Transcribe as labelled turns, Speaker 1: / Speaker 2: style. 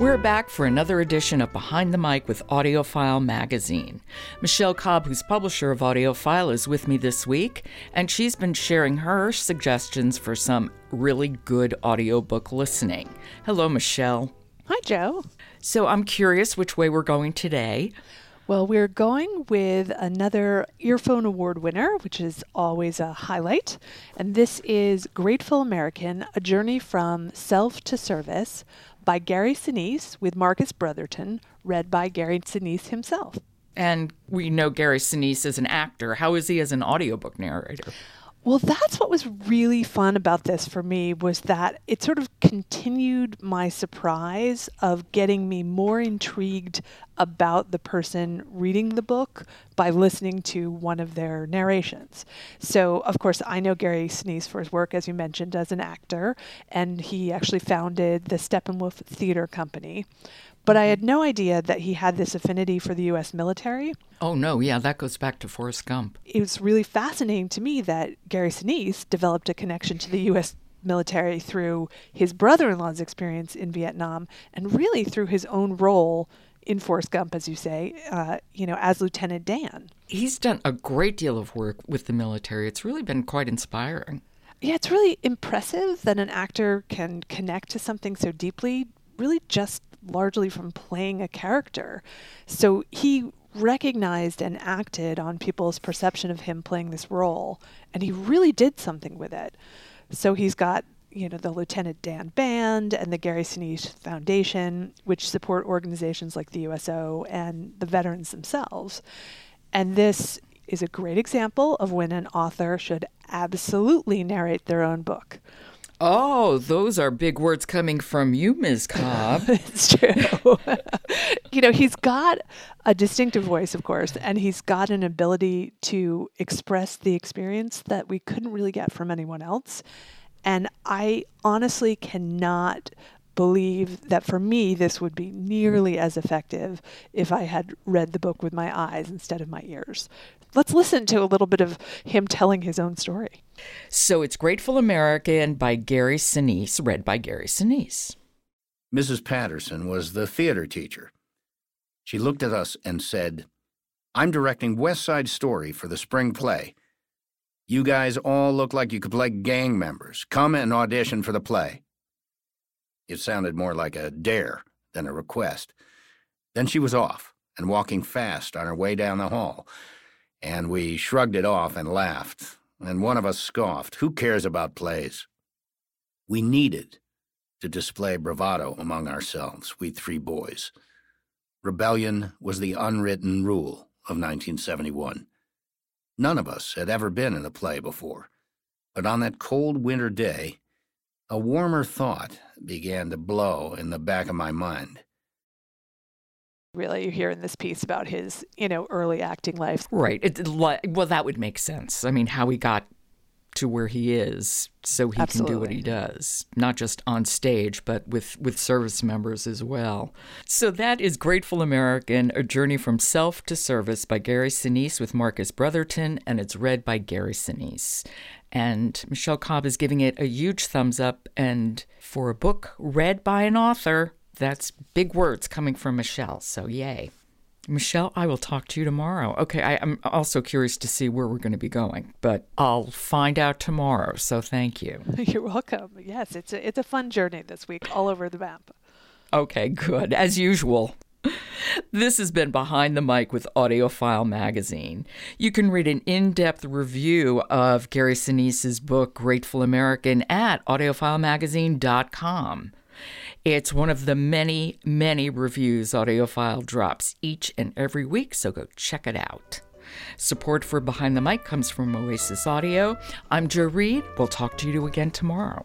Speaker 1: We're back for another edition of Behind the Mic with AudioFile magazine. Michelle Cobb, who's publisher of AudioFile, is with me this week, and she's been sharing her suggestions for some really good audiobook listening. Hello, Michelle.
Speaker 2: Hi, Jo.
Speaker 1: So I'm curious which way we're going today.
Speaker 2: Well, we're going with another Earphone Award winner, which is always a highlight. And this is Grateful American A Journey from Self to Service by Gary Sinise with Marcus Brotherton, read by Gary Sinise himself.
Speaker 1: And we know Gary Sinise is an actor. How is he as an audiobook narrator?
Speaker 2: Well, that's what was really fun about this for me was that it sort of continued my surprise of getting me more intrigued about the person reading the book by listening to one of their narrations. So, of course, I know Gary Sinise for his work, as you mentioned, as an actor, and he actually founded the Steppenwolf Theater Company, but I had no idea that he had this affinity for the U.S. military.
Speaker 1: Oh, no. Yeah, that goes back to Forrest Gump.
Speaker 2: It was really fascinating to me that Gary Sinise developed a connection to the U.S. military through his brother in law's experience in Vietnam and really through his own role in Forrest Gump, as you say, uh, you know, as Lieutenant Dan.
Speaker 1: He's done a great deal of work with the military. It's really been quite inspiring.
Speaker 2: Yeah, it's really impressive that an actor can connect to something so deeply, really just largely from playing a character. So he recognized and acted on people's perception of him playing this role, and he really did something with it. So he's got you know the Lieutenant Dan Band and the Gary Sinise Foundation, which support organizations like the USO and the veterans themselves. And this is a great example of when an author should absolutely narrate their own book.
Speaker 1: Oh, those are big words coming from you, Ms. Cobb.
Speaker 2: it's true. you know, he's got a distinctive voice, of course, and he's got an ability to express the experience that we couldn't really get from anyone else. And I honestly cannot believe that for me, this would be nearly as effective if I had read the book with my eyes instead of my ears. Let's listen to a little bit of him telling his own story.
Speaker 1: So it's Grateful American by Gary Sinise, read by Gary Sinise.
Speaker 3: Mrs. Patterson was the theater teacher. She looked at us and said, I'm directing West Side Story for the spring play. You guys all look like you could play gang members. Come and audition for the play. It sounded more like a dare than a request. Then she was off and walking fast on her way down the hall, and we shrugged it off and laughed, and one of us scoffed. Who cares about plays? We needed to display bravado among ourselves, we three boys. Rebellion was the unwritten rule of 1971. None of us had ever been in a play before, but on that cold winter day, a warmer thought began to blow in the back of my mind.
Speaker 2: Really, you hear in this piece about his, you know, early acting life.
Speaker 1: Right. It, well, that would make sense. I mean, how he got to where he is so he
Speaker 2: Absolutely.
Speaker 1: can do what he does not just on stage but with with service members as well. So that is grateful american a journey from self to service by gary sinise with marcus brotherton and it's read by gary sinise. And michelle cobb is giving it a huge thumbs up and for a book read by an author that's big words coming from michelle so yay Michelle, I will talk to you tomorrow. Okay, I, am also curious to see where we're going to be going, but I'll find out tomorrow. So thank you.
Speaker 2: You're welcome. Yes, it's a, it's a fun journey this week, all over the map.
Speaker 1: Okay, good. As usual. This has been Behind the Mic with AudioFile Magazine. You can read an in depth review of Gary Sinise's book, Grateful American, at audiofilemagazine.com. It's one of the many, many reviews AudioFile drops each and every week, so go check it out. Support for Behind the Mic comes from Oasis Audio. I'm Jo Reed. We'll talk to you again tomorrow.